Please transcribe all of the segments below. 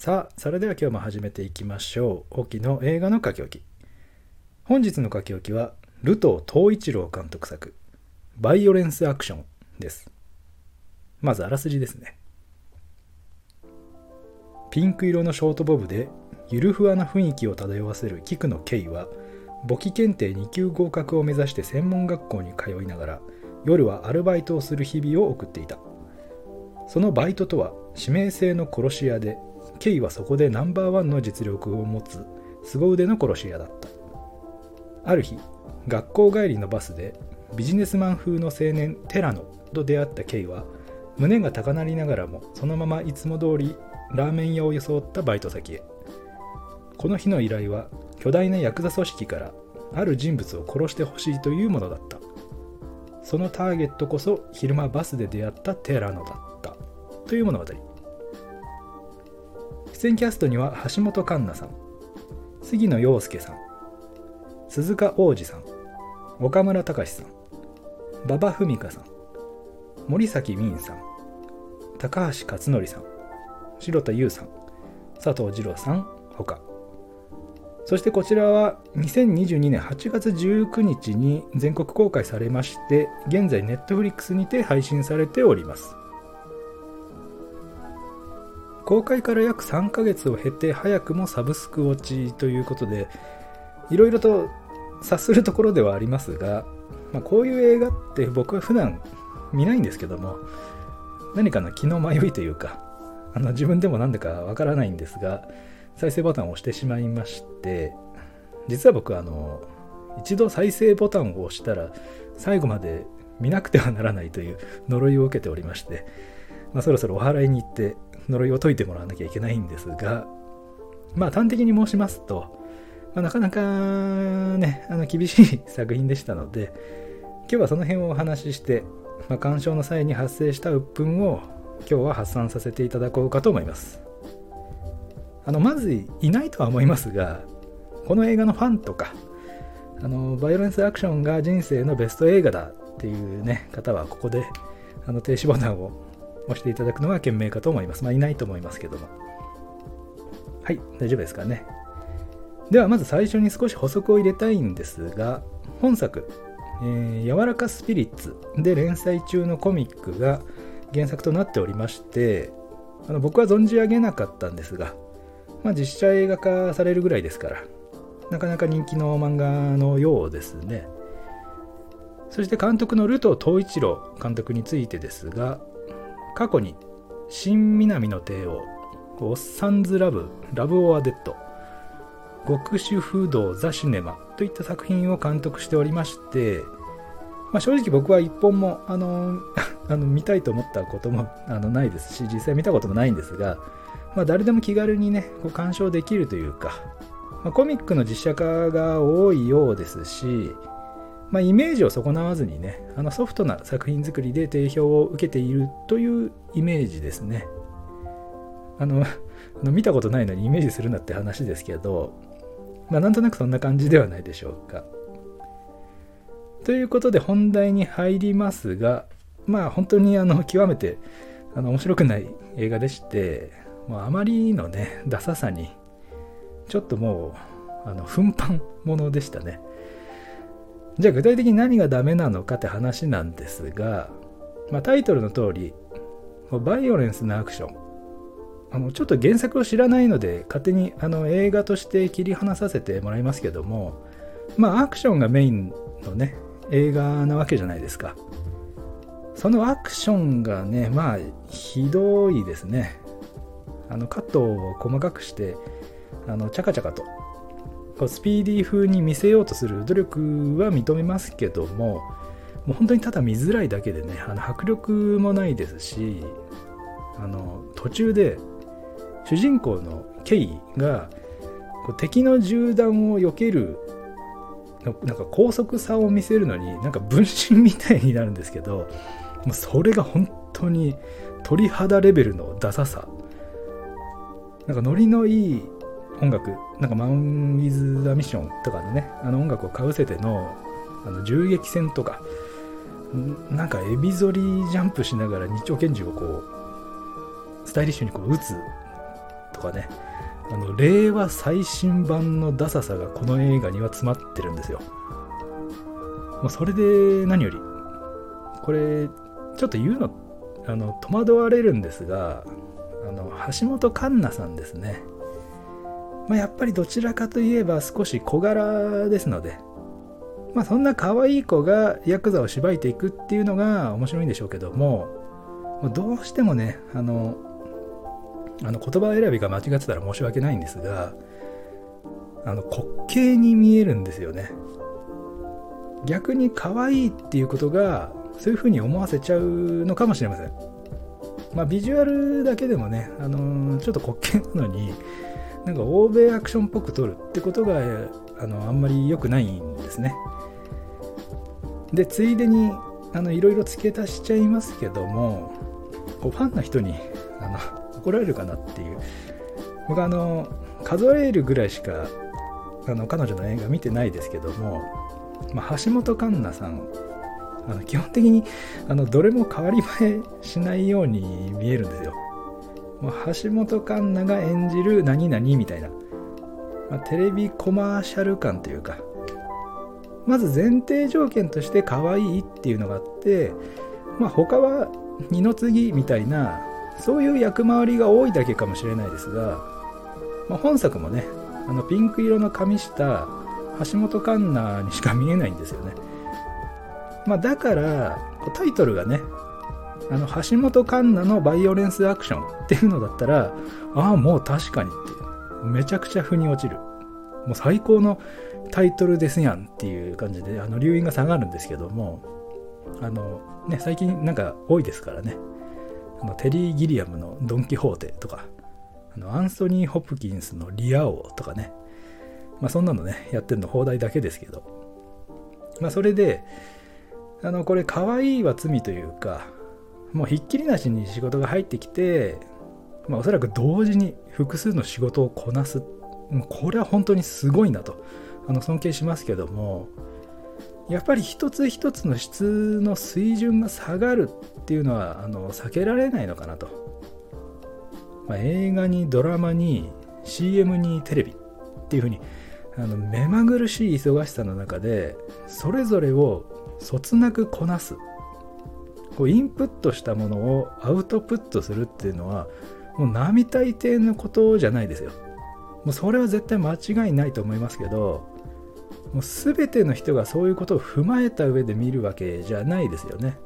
さあそれでは今日も始めていきましょう。沖の映画の書き置き。本日の書き置きはルトー東一郎監督作バイオレンスアクションです。まずあらすじですね。ピンク色のショートボブでゆるふわな雰囲気を漂わせる菊野ケイは簿記検定2級合格を目指して専門学校に通いながら夜はアルバイトをする日々を送っていた。そのバイトとは指名制の殺し屋でケイはそこでナンバーワンの実力を持つ凄腕の殺し屋だった。ある日学校帰りのバスでビジネスマン風の青年テラノと出会ったケイは胸が高鳴りながらもそのままいつも通りラーメン屋を装ったバイト先へ。この日の依頼は巨大なヤクザ組織からある人物を殺してほしいというものだった。そのターゲットこそ昼間バスで出会ったテラノだった。という物語。出演キャストには橋本環奈さん杉野遥亮さん鈴鹿央士さん岡村隆史さん馬場文香さん森崎ウィンさん高橋克典さん白田優さん佐藤二郎さんほか。そしてこちらは2022年8月19日に全国公開されまして現在 Netflix にて配信されております。公開から約3ヶ月を経て早くもサブスクウォッチということでいろいろと察するところではありますが、まあ、こういう映画って僕は普段見ないんですけども何かの気の迷いというかあの自分でも何でかわからないんですが再生ボタンを押してしまいまして実は僕あの一度再生ボタンを押したら最後まで見なくてはならないという呪いを受けておりまして、まあ、そろそろお祓いに行って呪いを解いてもらわなきゃいけないんですがまあ端的に申しますと、まあ、なかなかねあの厳しい作品でしたので今日はその辺をお話しして、まあ、鑑賞の際に発生した鬱憤を今日は発散させていただこうかと思います。あのまずいないとは思いますがこの映画のファンとかあのバイオレンスアクションが人生のベスト映画だっていうね方はここであの停止ボタンを押していただくのが賢明かと思います。まあ、いないと思いますけども。はい、大丈夫ですかね。では、まず最初に少し補足を入れたいんですが、本作、えー、柔らかスピリッツで連載中のコミックが原作となっておりまして、あの僕は存じ上げなかったんですが、まあ、実写映画化されるぐらいですから、なかなか人気の漫画のようですね。そして監督のルト東一郎監督についてですが、過去に新南の帝王、オッサンズ・ラブ、ラブ・オア・デッド、極主風道ザ・シネマといった作品を監督しておりまして、まあ、正直僕は一本もあの あの見たいと思ったこともあのないですし実際見たこともないんですが、まあ、誰でも気軽にねこう鑑賞できるというか、まあ、コミックの実写化が多いようですし、まあ、イメージを損なわずにねあのソフトな作品作りで定評を受けているというイメージですね。あの 見たことないのにイメージするなって話ですけど、まあ、なんとなくそんな感じではないでしょうか。ということで本題に入りますがまあ本当にあの極めてあの面白くない映画でしてもうあまりのねダサさにちょっともうあの奮発ものでしたね。じゃあ具体的に何がダメなのかって話なんですが、まあ、タイトルの通りバイオレンスなアクション。あのちょっと原作を知らないので勝手にあの映画として切り離させてもらいますけどもまあアクションがメインのね映画なわけじゃないですか。そのアクションがねまあひどいですね。あのカットを細かくしてあのチャカチャカとこうスピーディー風に見せようとする努力は認めますけどももう本当にただ見づらいだけでねあの迫力もないですしあの途中で主人公のケイがこう敵の銃弾を避けるなんか高速さを見せるのになんか分身みたいになるんですけどもうそれが本当に鳥肌レベルのダサさ。なんかノリのいい音楽なんかマン・ウィズ・ザ・ミッションとかのねあの音楽をかぶせてのあの銃撃戦とかなんかエビ反りジャンプしながら日丁拳銃をこうスタイリッシュにこう撃つとかねあの令和最新版のダサさがこの映画には詰まってるんですよ。もうそれで何よりこれちょっと言うのあの戸惑われるんですがあの橋本環奈さんですね、まあ、やっぱりどちらかといえば少し小柄ですのでまあそんな可愛い子がヤクザをしばいていくっていうのが面白いんでしょうけどもどうしてもねあのあの言葉選びが間違ってたら申し訳ないんですがあの滑稽に見えるんですよね。逆に可愛いっていうことがそういう風に思わせちゃうのかもしれません。まあビジュアルだけでもね、あの、ちょっと滑稽なのになんか欧米アクションっぽく撮るってことがあのあんまり良くないんですねでついでにあのいろいろ付け足しちゃいますけどもファンの人にあの怒られるかなっていう僕あの数えるぐらいしかあの彼女の映画見てないですけども、まあ、橋本環奈さんあの基本的にあのどれも変わり映えしないように見えるんですよ。橋本環奈が演じる何々みたいな、まあ、テレビコマーシャル感というか。まず前提条件として可愛いっていうのがあって、まあ、他は二の次みたいなそういう役回りが多いだけかもしれないですが、まあ、本作もねあのピンク色の髪した橋本環奈にしか見えないんですよね、まあ、だからタイトルがねあの橋本環奈のバイオレンスアクションっていうのだったらああもう確かにってめちゃくちゃ腑に落ちる。もう最高のタイトルですやんっていう感じであの留飲が下がるんですけどもあのね最近なんか多いですからね。あのテリー・ギリアムのドン・キホーテとかあのアンソニー・ホプキンスのリア王とかね。まあそんなのねやってるの放題だけですけど。まあそれであのこれ可愛いは罪というかもうひっきりなしに仕事が入ってきてまあおそらく同時に複数の仕事をこなす。これは本当にすごいなと。あの尊敬しますけどもやっぱり一つ一つの質の水準が下がるっていうのはあの避けられないのかなと、まあ、映画にドラマに CM にテレビっていうふうにあの目まぐるしい忙しさの中でそれぞれをそつなくこなす。こうインプットしたものをアウトプットするっていうのはもう並大抵のことじゃないですよ。もうそれは絶対間違いないと思いますけどもう全ての人がそういうことを踏まえた上で見るわけじゃないですよね。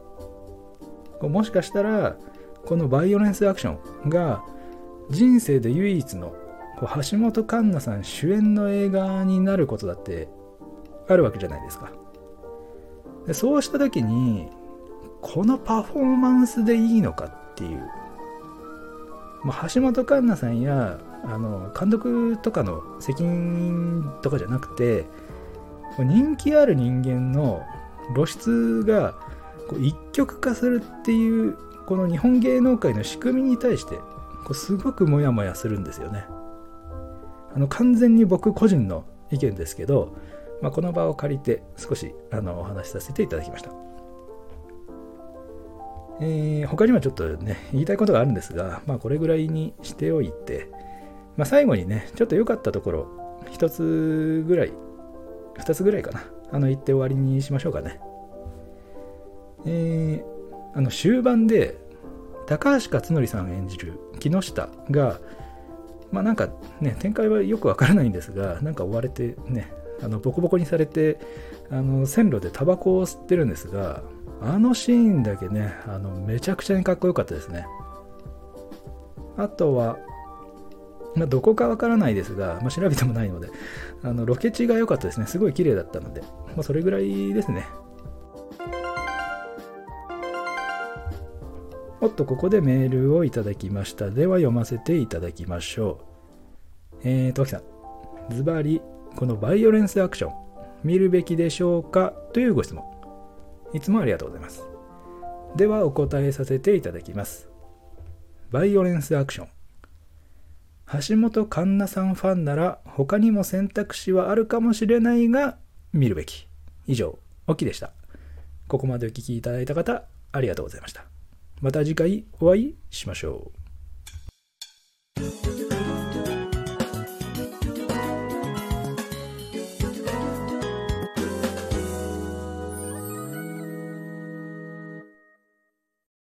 もしかしたらこのバイオレンスアクションが人生で唯一のこう橋本環奈さん主演の映画になることだってあるわけじゃないですか。でそうした時にこのパフォーマンスでいいのかっていう、まあ、橋本環奈さんやあの監督とかの責任とかじゃなくて人気ある人間の露出がこう一極化するっていうこの日本芸能界の仕組みに対してこうすごくモヤモヤするんですよね。あの完全に僕個人の意見ですけど、まあ、この場を借りて少しあのお話しさせていただきました。えー、他にはちょっとね言いたいことがあるんですが、まあ、これぐらいにしておいて、まあ、最後にねちょっと良かったところ一つぐらい2つぐらいかな。あの、言って終わりにしましょうかね。えー、あの、終盤で、高橋克典さん演じる木下が、まあなんかね、展開はよくわからないんですが、なんか追われてね、あのボコボコにされて、あの線路でタバコを吸ってるんですが、あのシーンだけね、あのめちゃくちゃにかっこよかったですね。あとは、まあ、どこかわからないですが、まあ、調べてもないので、あのロケ地が良かったですね。すごい綺麗だったので、まあ、それぐらいですね。おっと、ここでメールをいただきました。では読ませていただきましょう。えー、と、きさん、ズバリ、このバイオレンスアクション、見るべきでしょうか？というご質問。いつもありがとうございます。では、お答えさせていただきます。バイオレンスアクション。橋本環奈さんファンなら他にも選択肢はあるかもしれないが見るべき。以上、オキでした。ここまでお聴きいただいた方、ありがとうございました。また次回お会いしましょう。